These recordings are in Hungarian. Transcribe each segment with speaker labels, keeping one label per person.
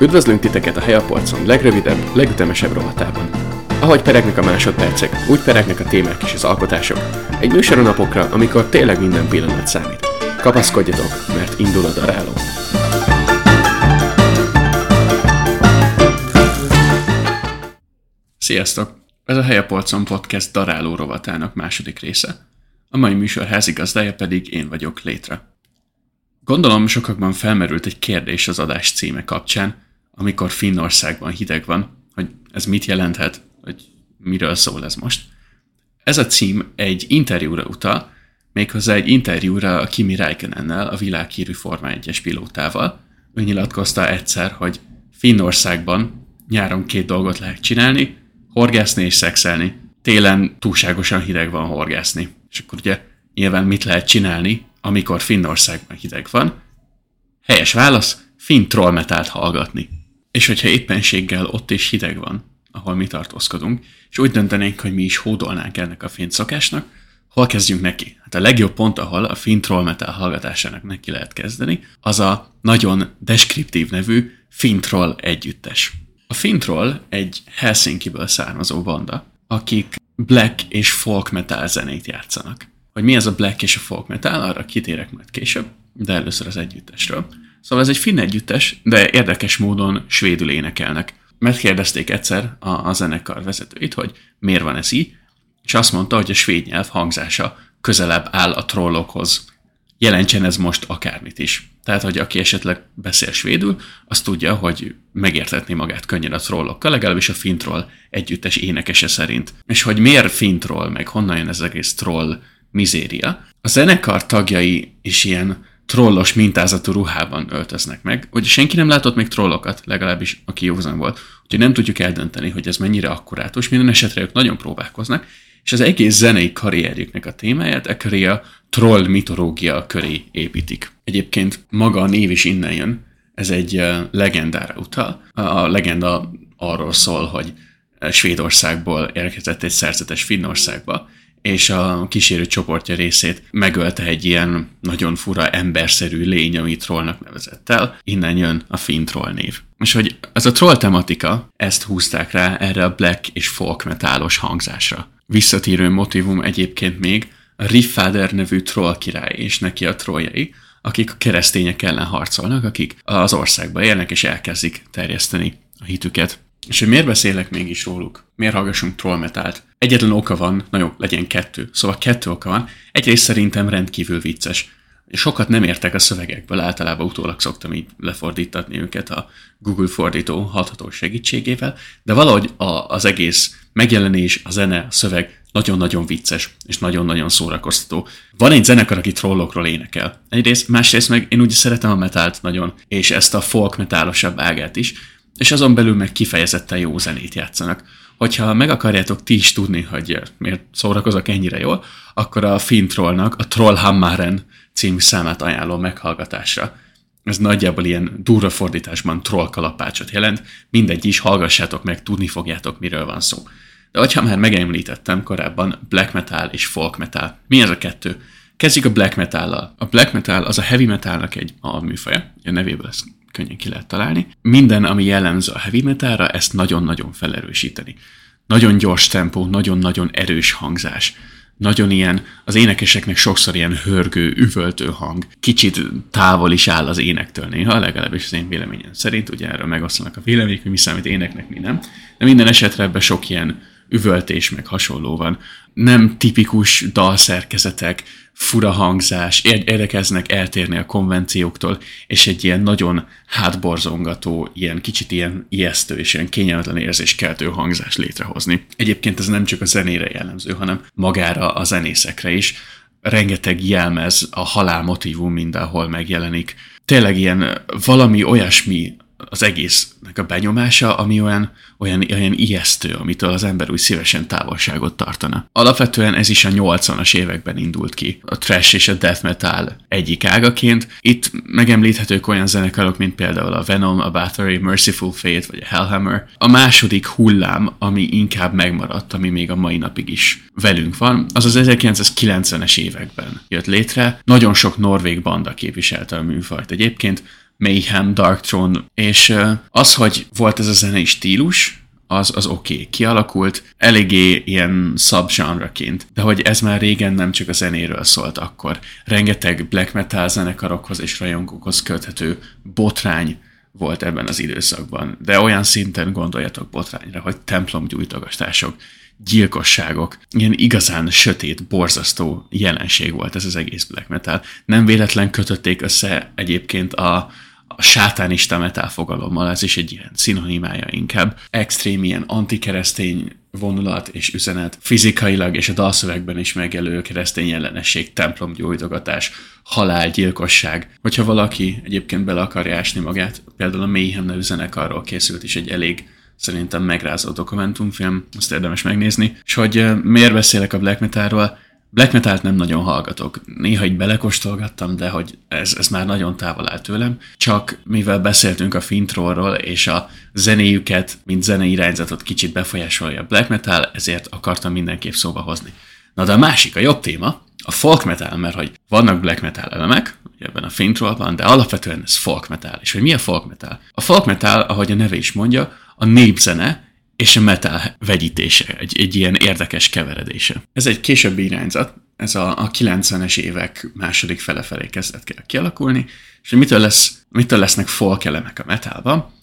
Speaker 1: Üdvözlünk titeket a Helyapolcon legrövidebb, legütemesebb rovatában. Ahogy peregnek a másodpercek, úgy peregnek a témák és az alkotások. Egy műsor a napokra, amikor tényleg minden pillanat számít. Kapaszkodjatok, mert indul a daráló. Sziasztok! Ez a Helyapolcon podcast daráló rovatának második része. A mai műsor házigazdája pedig én vagyok létre. Gondolom sokakban felmerült egy kérdés az adás címe kapcsán, amikor Finnországban hideg van, hogy ez mit jelenthet, hogy miről szól ez most. Ez a cím egy interjúra utal, méghozzá egy interjúra a Kimi Räikkönennel, a világhírű Forma 1-es pilótával. Ő nyilatkozta egyszer, hogy Finnországban nyáron két dolgot lehet csinálni, horgászni és szexelni. Télen túlságosan hideg van horgászni. És akkor ugye nyilván mit lehet csinálni, amikor Finnországban hideg van? Helyes válasz, finn trollmetált hallgatni. És hogyha éppenséggel ott is hideg van, ahol mi tartózkodunk, és úgy döntenénk, hogy mi is hódolnánk ennek a finn szokásnak, hol kezdjünk neki? Hát a legjobb pont, ahol a finn trollmetal hallgatásának neki lehet kezdeni, az a nagyon deskriptív nevű Fintroll együttes. A Fintroll egy Helsinki-ből származó banda, akik black és folk metal zenét játszanak. Hogy mi ez a black és a folk metal, arra kitérek majd később, de először az együttesről. Szóval ez egy finn együttes, de érdekes módon svédül énekelnek. Megkérdezték egyszer a, a zenekar vezetőit, hogy miért van ez így, és azt mondta, hogy a svéd nyelv hangzása közelebb áll a trollokhoz. Jelentsen ez most akármit is. Tehát, hogy aki esetleg beszél svédül, az tudja, hogy megértetni magát könnyen a trollokkal, legalábbis a fintroll együttes énekese szerint. És hogy miért fintroll, meg honnan jön ez egész troll mizéria. A zenekar tagjai is ilyen trollos mintázatú ruhában öltöznek meg. Hogy senki nem látott még trollokat, legalábbis aki józan volt. Úgyhogy nem tudjuk eldönteni, hogy ez mennyire akkurátus. Minden esetre ők nagyon próbálkoznak, és az egész zenei karrierjüknek a témáját e a troll mitológia köré építik. Egyébként maga a név is innen jön, ez egy legendára utal. A legenda arról szól, hogy Svédországból érkezett egy szerzetes Finnországba, és a kísérő csoportja részét megölte egy ilyen nagyon fura emberszerű lény, amit trollnak nevezett el. Innen jön a Finn troll név. És hogy ez a troll tematika, ezt húzták rá erre a black és folk metálos hangzásra. Visszatérő motivum egyébként még a Riffáder nevű troll király és neki a trolljai, akik a keresztények ellen harcolnak, akik az országba élnek és elkezdik terjeszteni a hitüket. És hogy miért beszélek mégis róluk? Miért hallgassunk troll metált? Egyetlen oka van, na jó, legyen kettő. Szóval kettő oka van. Egyrészt szerintem rendkívül vicces. Sokat nem értek a szövegekből, általában utólag szoktam így lefordítatni őket a Google fordító hatható segítségével, de valahogy a, az egész megjelenés, a zene, a szöveg nagyon-nagyon vicces, és nagyon-nagyon szórakoztató. Van egy zenekar, aki trollokról énekel. Egyrészt, másrészt meg én úgy szeretem a metált nagyon, és ezt a folk metálosabb ágát is, és azon belül meg kifejezetten jó zenét játszanak. Hogyha meg akarjátok ti is tudni, hogy miért szórakozok ennyire jól, akkor a Finn Trollnak a Trollhammaren című számát ajánlom meghallgatásra. Ez nagyjából ilyen durva fordításban troll kalapácsot jelent, mindegy is, hallgassátok meg, tudni fogjátok, miről van szó. De hogyha már megemlítettem korábban black metal és folk metal, mi ez a kettő? Kezdjük a black metal-lal. A black metal az a heavy metalnak egy alműfaja, a nevéből ezt könnyen ki lehet találni. Minden, ami jellemző a heavy metalra, ezt nagyon-nagyon felerősíteni. Nagyon gyors tempó, nagyon-nagyon erős hangzás. Nagyon ilyen, az énekeseknek sokszor ilyen hörgő, üvöltő hang. Kicsit távol is áll az énektől néha, legalábbis az én véleményem szerint. Ugye erről megosztanak a vélemények, hogy mi számít éneknek, mi nem. De minden esetre ebben sok ilyen üvöltés, meg hasonló van. Nem tipikus dalszerkezetek, fura hangzás, érdekeznek eltérni a konvencióktól, és egy ilyen nagyon hátborzongató, ilyen kicsit ilyen ijesztő és ilyen kényelmetlen érzéskeltő hangzás létrehozni. Egyébként ez nem csak a zenére jellemző, hanem magára a zenészekre is. Rengeteg jelmez, a halál motivum mindenhol megjelenik. Tényleg ilyen valami olyasmi az egésznek a benyomása, ami olyan, olyan, olyan ijesztő, amitől az ember úgy szívesen távolságot tartana. Alapvetően ez is a 80-as években indult ki, a trash és a death metal egyik ágaként. Itt megemlíthetők olyan zenekarok, mint például a Venom, a Battery, Merciful Fate vagy a Hellhammer. A második hullám, ami inkább megmaradt, ami még a mai napig is velünk van, az az 1990-es években jött létre. Nagyon sok norvég banda képviselte a műfajt. Egyébként Mayhem, Dark Throne, és az, hogy volt ez a zenei stílus, az, az oké, okay. kialakult, eléggé ilyen subgenreként, de hogy ez már régen nem csak a zenéről szólt akkor. Rengeteg black metal zenekarokhoz és rajongókhoz köthető botrány volt ebben az időszakban, de olyan szinten gondoljatok botrányra, hogy templomgyújtogatások, gyilkosságok, ilyen igazán sötét, borzasztó jelenség volt ez az egész black metal. Nem véletlen kötötték össze egyébként a, a sátánista metal fogalommal, ez is egy ilyen szinonimája inkább. Extrém ilyen antikeresztény vonulat és üzenet, fizikailag és a dalszövegben is megjelölő keresztény ellenesség, templomgyújtogatás, halálgyilkosság. Hogyha valaki egyébként bele akarja ásni magát, például a Mayhem nevű zenekarról készült is egy elég szerintem megrázó dokumentumfilm, azt érdemes megnézni. És hogy miért beszélek a black metalról, Black metal nem nagyon hallgatok. Néha így belekostolgattam, de hogy ez, ez már nagyon távol áll tőlem. Csak mivel beszéltünk a fintrollról, és a zenéjüket, mint zenei irányzatot kicsit befolyásolja a black metal, ezért akartam mindenképp szóba hozni. Na de a másik, a jobb téma, a folk metal, mert hogy vannak black metal elemek, ebben a fintrollban, de alapvetően ez folk metal. És hogy mi a folk metal? A folk metal, ahogy a neve is mondja, a népzene és a metal vegyítése, egy, egy ilyen érdekes keveredése. Ez egy későbbi irányzat, ez a, a 90-es évek második fele felé kezdett kialakulni, és mitől, lesz, mitől lesznek folk elemek a metalban?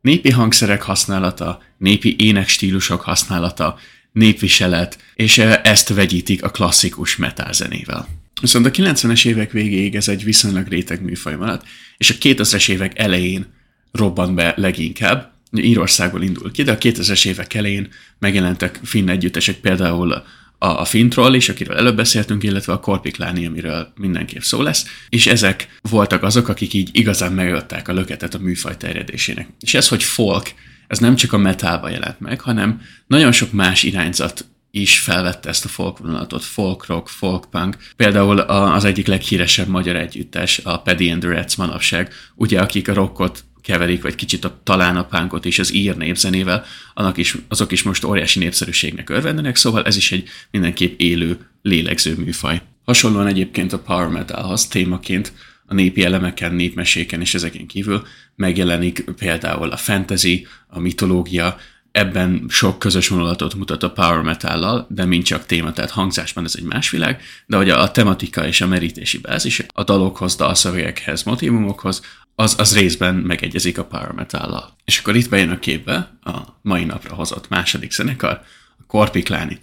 Speaker 1: Népi hangszerek használata, népi énekstílusok használata, népviselet, és ezt vegyítik a klasszikus metal zenével. Viszont a 90-es évek végéig ez egy viszonylag réteg műfaj maradt, és a 2000-es évek elején robbant be leginkább, Írországból indul ki, de a 2000-es évek elején megjelentek finn együttesek, például a, a Fintroll is, akiről előbb beszéltünk, illetve a Korpikláni, amiről mindenképp szó lesz, és ezek voltak azok, akik így igazán megöltek a löketet a műfaj terjedésének. És ez, hogy folk, ez nem csak a metalba jelent meg, hanem nagyon sok más irányzat is felvette ezt a folk vonulatot, folk rock, folk punk. Például az egyik leghíresebb magyar együttes, a Paddy and the Rats manapság, ugye akik a rockot keverik, vagy kicsit a, talán a pánkot és az ír népzenével, annak is, azok is most óriási népszerűségnek örvendenek, szóval ez is egy mindenképp élő, lélegző műfaj. Hasonlóan egyébként a power metalhoz témaként a népi elemeken, népmeséken és ezeken kívül megjelenik például a fantasy, a mitológia, ebben sok közös vonulatot mutat a power metal de mint csak téma, tehát hangzásban ez egy más világ, de hogy a tematika és a merítési bázis a dalokhoz, dalszövegekhez, motivumokhoz, az, az részben megegyezik a power metal És akkor itt bejön a képbe a mai napra hozott második zenekar, a Korpikláni.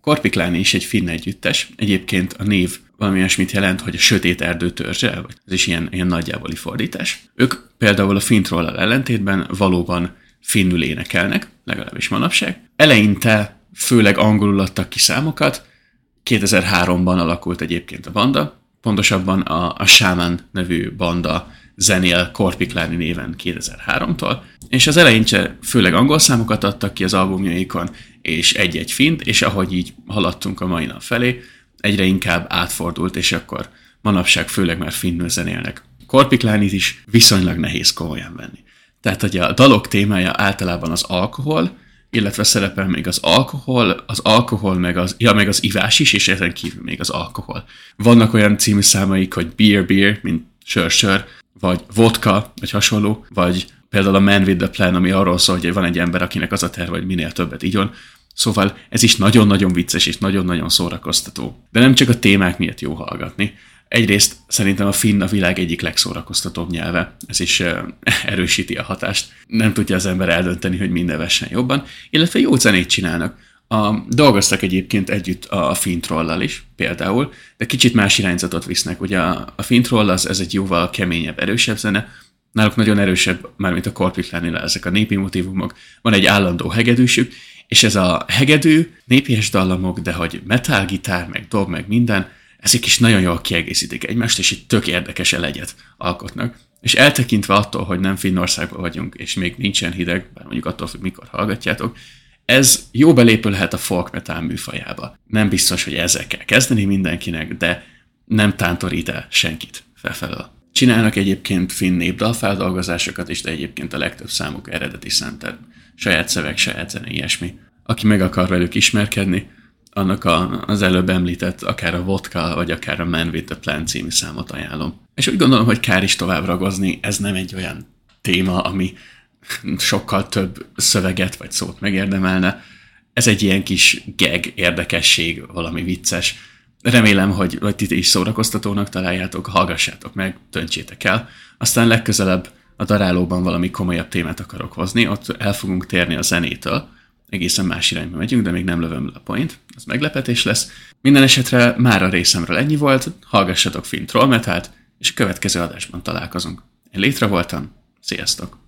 Speaker 1: Korpikláni is egy finn együttes, egyébként a név valami olyasmit jelent, hogy a sötét erdő törzse, vagy ez is ilyen, ilyen nagyjávoli fordítás. Ők például a fintról ellentétben valóban finnül énekelnek, legalábbis manapság. Eleinte főleg angolul adtak ki számokat, 2003-ban alakult egyébként a banda, pontosabban a, a Shaman nevű banda zenél Korpikláni néven 2003-tól, és az eleinte főleg angol számokat adtak ki az albumjaikon, és egy-egy fint, és ahogy így haladtunk a mai nap felé, egyre inkább átfordult, és akkor manapság főleg már finnül zenélnek. Korpiklánit is viszonylag nehéz komolyan venni. Tehát, hogy a dalok témája általában az alkohol, illetve szerepel még az alkohol, az alkohol, meg az, ja, meg az ivás is, és ezen kívül még az alkohol. Vannak olyan című számaik, hogy beer, beer, mint sör, sör, vagy vodka, vagy hasonló, vagy például a Man with the Plan, ami arról szól, hogy van egy ember, akinek az a terv, hogy minél többet igyon. Szóval ez is nagyon-nagyon vicces és nagyon-nagyon szórakoztató. De nem csak a témák miatt jó hallgatni, Egyrészt szerintem a finn a világ egyik legszórakoztatóbb nyelve, ez is erősíti a hatást. Nem tudja az ember eldönteni, hogy minden vessen jobban, illetve jó zenét csinálnak. A, dolgoztak egyébként együtt a fintrollal is, például, de kicsit más irányzatot visznek. Ugye a, a fintroll az ez egy jóval keményebb, erősebb zene, náluk nagyon erősebb, mármint a korpiklánél ezek a népi motivumok, van egy állandó hegedűsük, és ez a hegedű, népies dallamok, de hogy metal gitár, meg dob, meg minden, ezek is nagyon jól kiegészítik egymást, és itt tök érdekes elegyet alkotnak. És eltekintve attól, hogy nem Finnországban vagyunk, és még nincsen hideg, bár mondjuk attól, hogy mikor hallgatjátok, ez jó belépülhet a folk metal műfajába. Nem biztos, hogy ezzel kell kezdeni mindenkinek, de nem tántorít el senkit felfelől. Csinálnak egyébként finn népdalfeldolgozásokat is, de egyébként a legtöbb számuk eredeti szám, saját szöveg, saját zene, ilyesmi. Aki meg akar velük ismerkedni, annak a, az előbb említett, akár a Vodka, vagy akár a Man with the Plan című számot ajánlom. És úgy gondolom, hogy kár is tovább ragozni, ez nem egy olyan téma, ami sokkal több szöveget vagy szót megérdemelne. Ez egy ilyen kis gag, érdekesség, valami vicces. Remélem, hogy, hogy ti is szórakoztatónak találjátok, hallgassátok meg, töntsétek el. Aztán legközelebb a darálóban valami komolyabb témát akarok hozni, ott el fogunk térni a zenétől, egészen más irányba megyünk, de még nem lövöm le a point, az meglepetés lesz. Minden esetre már a részemről ennyi volt, hallgassatok Finn Trollmetát, és a következő adásban találkozunk. Én létre voltam, sziasztok!